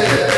Amen.